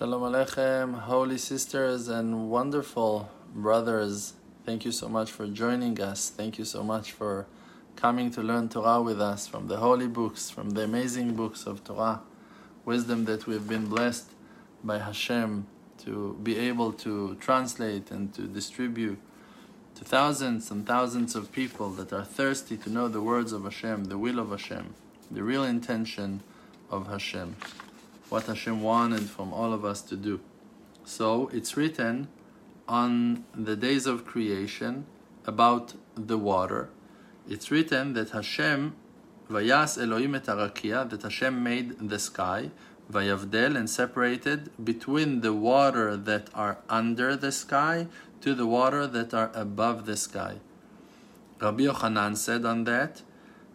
Shalom Aleichem, holy sisters and wonderful brothers. Thank you so much for joining us. Thank you so much for coming to learn Torah with us from the holy books, from the amazing books of Torah, wisdom that we've been blessed by Hashem to be able to translate and to distribute to thousands and thousands of people that are thirsty to know the words of Hashem, the will of Hashem, the real intention of Hashem what Hashem wanted from all of us to do. So it's written on the days of creation about the water. It's written that Hashem, Vayas Elohim et that Hashem made the sky, Vayavdel, and separated between the water that are under the sky to the water that are above the sky. Rabbi Yochanan said on that,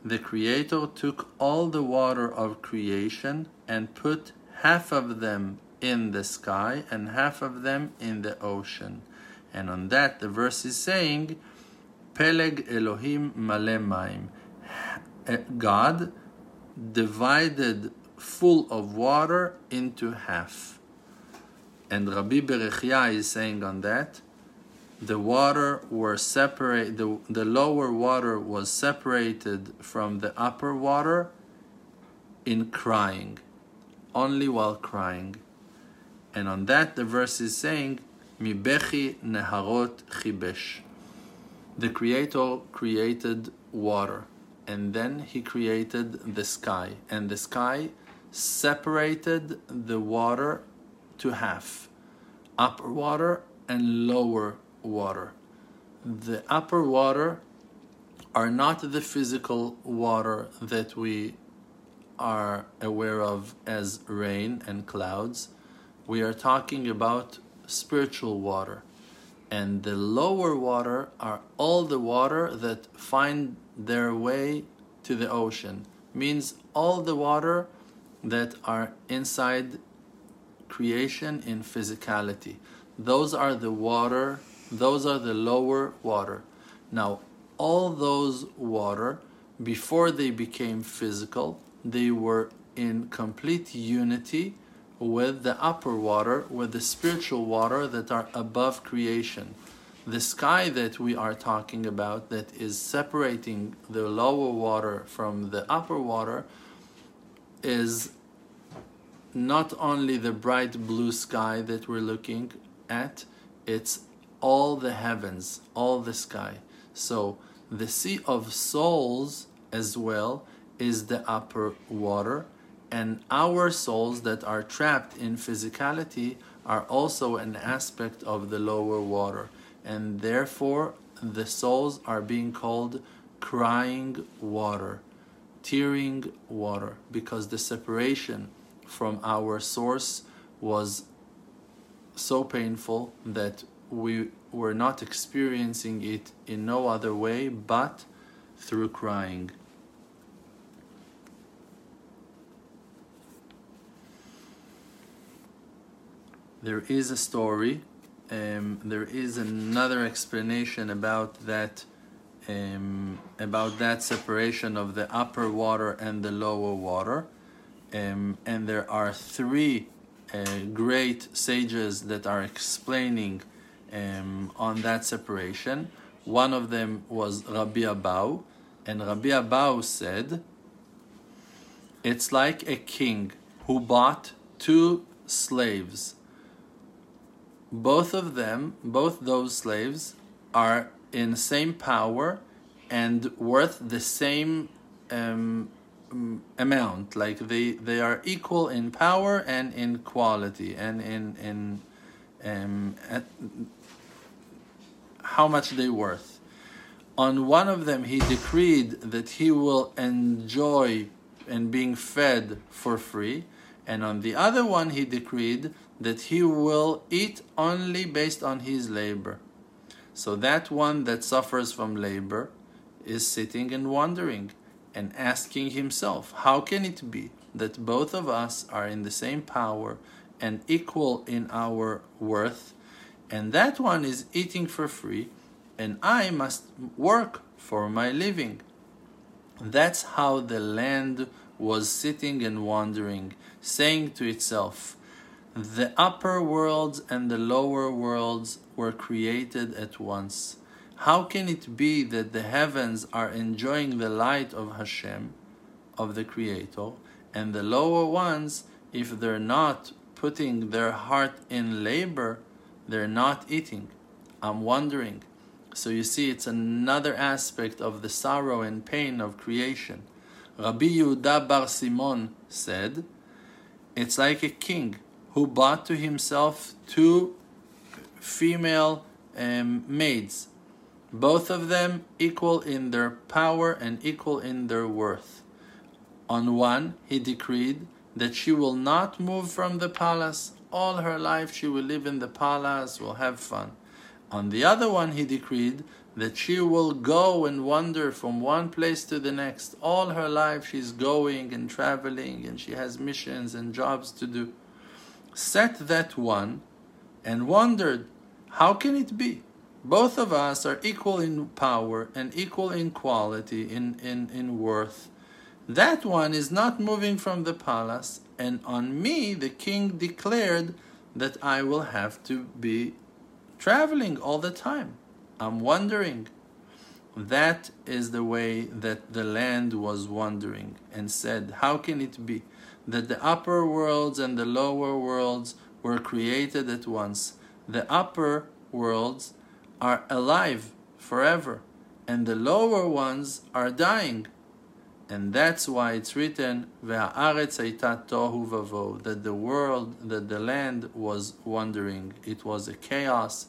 the Creator took all the water of creation and put half of them in the sky and half of them in the ocean. And on that, the verse is saying, Peleg Elohim Malemaim. Eh, God divided full of water into half. And Rabbi Berechia is saying on that, the water were separate the, the lower water was separated from the upper water in crying only while crying. And on that, the verse is saying, Mibechi neharot chibesh. The Creator created water, and then He created the sky, and the sky separated the water to half upper water and lower water. The upper water are not the physical water that we are aware of as rain and clouds, we are talking about spiritual water. And the lower water are all the water that find their way to the ocean. Means all the water that are inside creation in physicality. Those are the water, those are the lower water. Now, all those water, before they became physical, they were in complete unity with the upper water, with the spiritual water that are above creation. The sky that we are talking about, that is separating the lower water from the upper water, is not only the bright blue sky that we're looking at, it's all the heavens, all the sky. So the sea of souls as well is the upper water, and our souls that are trapped in physicality are also an aspect of the lower water, and therefore the souls are being called crying water, tearing water, because the separation from our source was so painful that we were not experiencing it in no other way but through crying. There is a story. Um, there is another explanation about that um, about that separation of the upper water and the lower water. Um, and there are three uh, great sages that are explaining um, on that separation. One of them was Rabbi Abahu, and Rabbi Abahu said, It's like a king who bought two slaves both of them, both those slaves, are in same power and worth the same um, amount. Like they, they are equal in power and in quality and in in um, how much they worth. On one of them, he decreed that he will enjoy and being fed for free, and on the other one, he decreed that he will eat only based on his labor. So that one that suffers from labor is sitting and wondering and asking himself, how can it be that both of us are in the same power and equal in our worth, and that one is eating for free, and I must work for my living? That's how the land was sitting and wondering, saying to itself, The upper worlds and the lower worlds were created at once. How can it be that the heavens are enjoying the light of Hashem, of the Creator, and the lower ones, if they're not putting their heart in labor, they're not eating? I'm wondering. So you see, it's another aspect of the sorrow and pain of creation. Rabbi Yehuda Bar Simon said, It's like a king who bought to himself two female um, maids both of them equal in their power and equal in their worth. On one, he decreed that she will not move from the palace. All her life she will live in the palace, will have fun. On the other one, he decreed that she will go and wander from one place to the next. All her life she's going and traveling and she has missions and jobs to do. Set that one and wondered, how can it be? both of us are equal in power and equal in quality, in, in, in worth. That one is not moving from the palace, and on me the king declared that I will have to be traveling all the time. I'm wondering. That is the way that the land was wandering and said, How can it be that the upper worlds and the lower worlds were created at once? The upper worlds are alive forever, and the lower ones are dying. And that's why it's written, that the world, that the land was wandering. It was a chaos.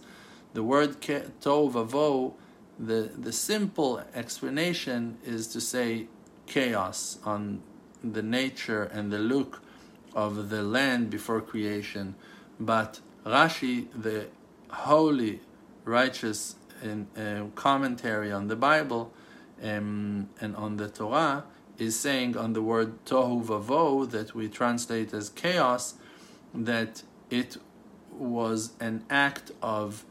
The word tohu vavohu, the, the simple explanation is to say chaos on the nature and the look of the land before creation. But Rashi, the holy righteous in, uh, commentary on the Bible um, and on the Torah is saying on the word tohu vavohu that we translate as chaos that it was an act of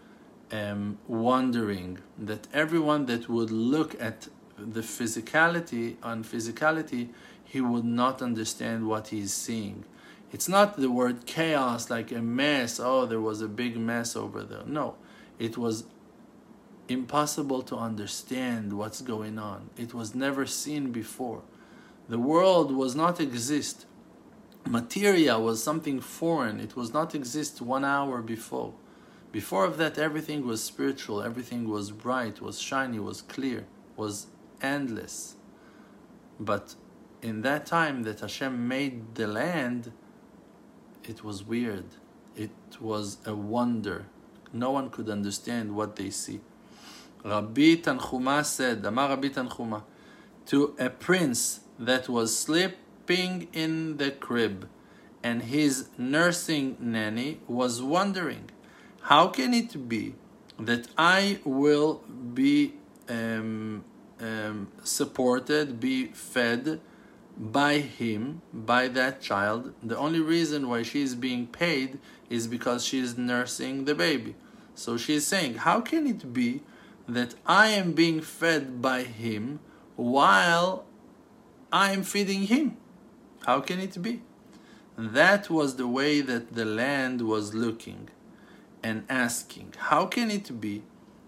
um, wandering that everyone that would look at the physicality on physicality he would not understand what he's seeing. It's not the word chaos like a mess oh there was a big mess over there. No it was impossible to understand what's going on. It was never seen before. The world was not exist. Materia was something foreign. It was not exist one hour before. Before of that, everything was spiritual. Everything was bright, was shiny, was clear, was endless. But in that time that Hashem made the land, it was weird. It was a wonder no one could understand what they see. Rabbi Tanchuma said, Amar Rabbi Tanchuma, to a prince that was sleeping in the crib, and his nursing nanny was wondering, how can it be that I will be um, um, supported, be fed by him, by that child? The only reason why she is being paid is because she is nursing the baby. So she is saying, How can it be that I am being fed by him while I am feeding him? How can it be? That was the way that the land was looking and asking, How can it be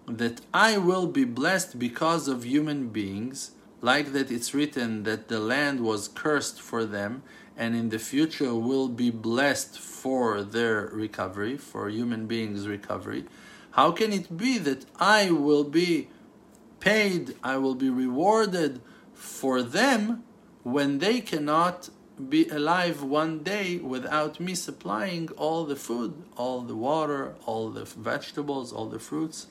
that I will be blessed because of human beings? Like that it's written that the land was cursed for them and in the future will be blessed for their recovery, for human beings' recovery. How can it be that I will be paid, I will be rewarded for them when they cannot be alive one day without me supplying all the food, all the water, all the vegetables, all the fruits?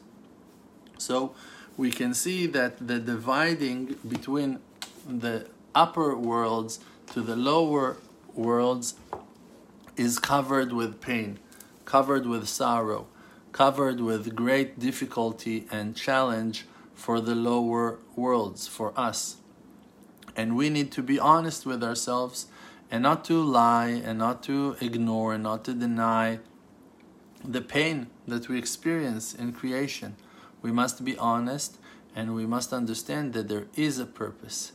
So we can see that the dividing between the upper worlds to the lower worlds is covered with pain, covered with sorrow, covered with great difficulty and challenge for the lower worlds, for us. And we need to be honest with ourselves and not to lie and not to ignore and not to deny the pain that we experience in creation. We must be honest and we must understand that there is a purpose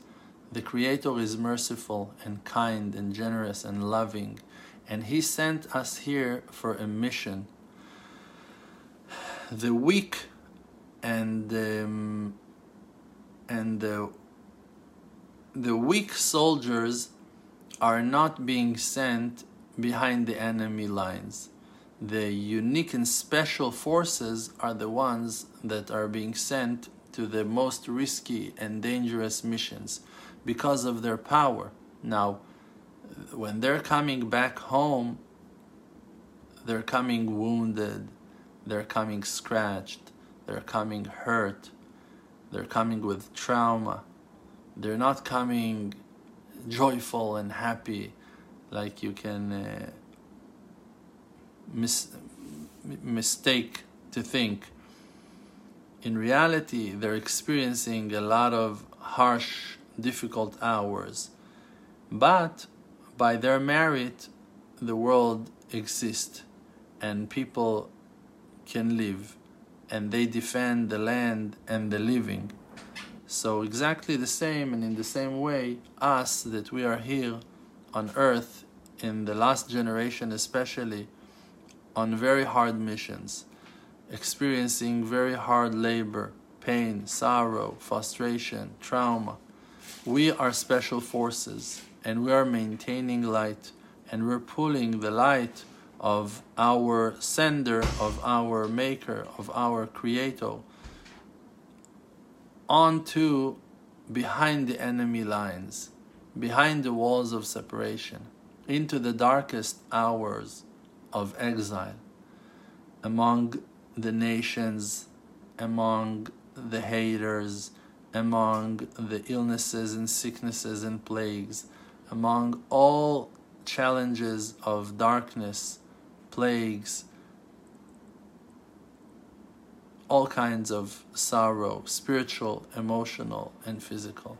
the Creator is merciful and kind and generous and loving, and He sent us here for a mission. The weak and um, and the the weak soldiers are not being sent behind the enemy lines. The unique and special forces are the ones that are being sent to the most risky and dangerous missions because of their power. Now, when they're coming back home, they're coming wounded, they're coming scratched, they're coming hurt, they're coming with trauma. They're not coming joyful and happy like you can uh, mis- mistake to think. In reality, they're experiencing a lot of harsh, difficult hours. But by their merit, the world exists and people can live and they defend the land and the living. So, exactly the same and in the same way, us that we are here on earth in the last generation, especially on very hard missions, experiencing very hard labor, pain, sorrow, frustration, trauma. We are special forces and we are maintaining light and we're pulling the light of our sender, of our maker, of our creator onto behind the enemy lines, behind the walls of separation, into the darkest hours of exile, among the nations, among the haters, among the illnesses and sicknesses and plagues, among all challenges of darkness, plagues, all kinds of sorrow, spiritual, emotional, and physical.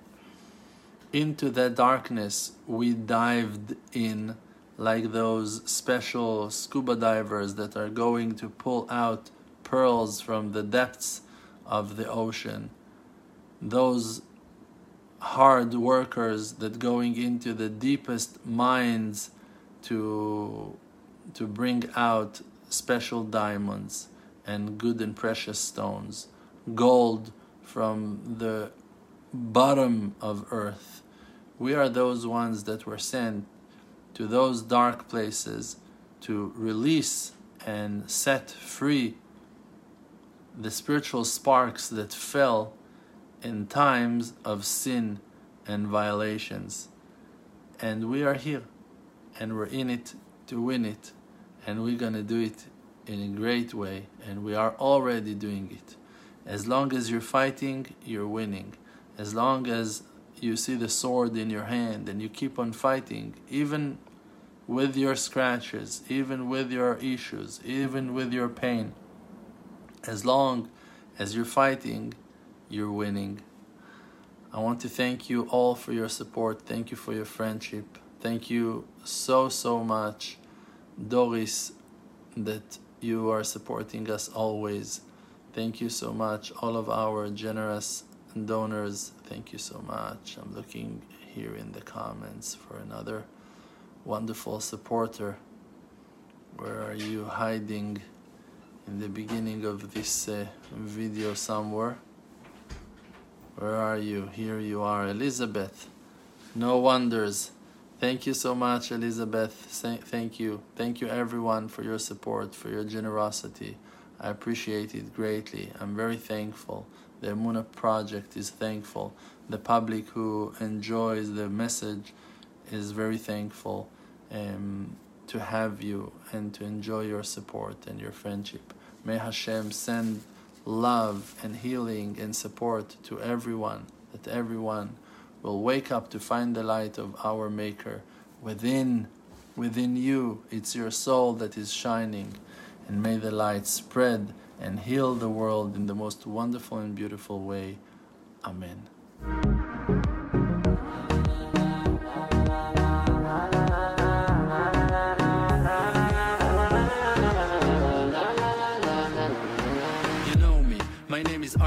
Into that darkness, we dived in like those special scuba divers that are going to pull out pearls from the depths of the ocean. Those hard workers that going into the deepest mines to to bring out special diamonds and good and precious stones, gold from the bottom of earth. We are those ones that were sent to those dark places to release and set free the spiritual sparks that fell in times of sin and violations. And we are here and we're in it to win it, and we're going to do it in a great way, and we are already doing it. As long as you're fighting, you're winning. As long as you see the sword in your hand and you keep on fighting, even with your scratches, even with your issues, even with your pain, as long as you're fighting, you're winning. I want to thank you all for your support. Thank you for your friendship. Thank you so, so much, Doris, that you are supporting us always. Thank you so much, all of our generous donors. Thank you so much. I'm looking here in the comments for another wonderful supporter. Where are you hiding in the beginning of this uh, video somewhere? Where are you? Here you are, Elizabeth. No wonders. Thank you so much, Elizabeth. Thank you. Thank you, everyone, for your support, for your generosity. I appreciate it greatly. I'm very thankful. The Emuna Project is thankful. The public who enjoys the message is very thankful um, to have you and to enjoy your support and your friendship. May Hashem send love and healing and support to everyone, that everyone will wake up to find the light of our Maker within, within you. It's your soul that is shining, and may the light spread and heal the world in the most wonderful and beautiful way. Amen.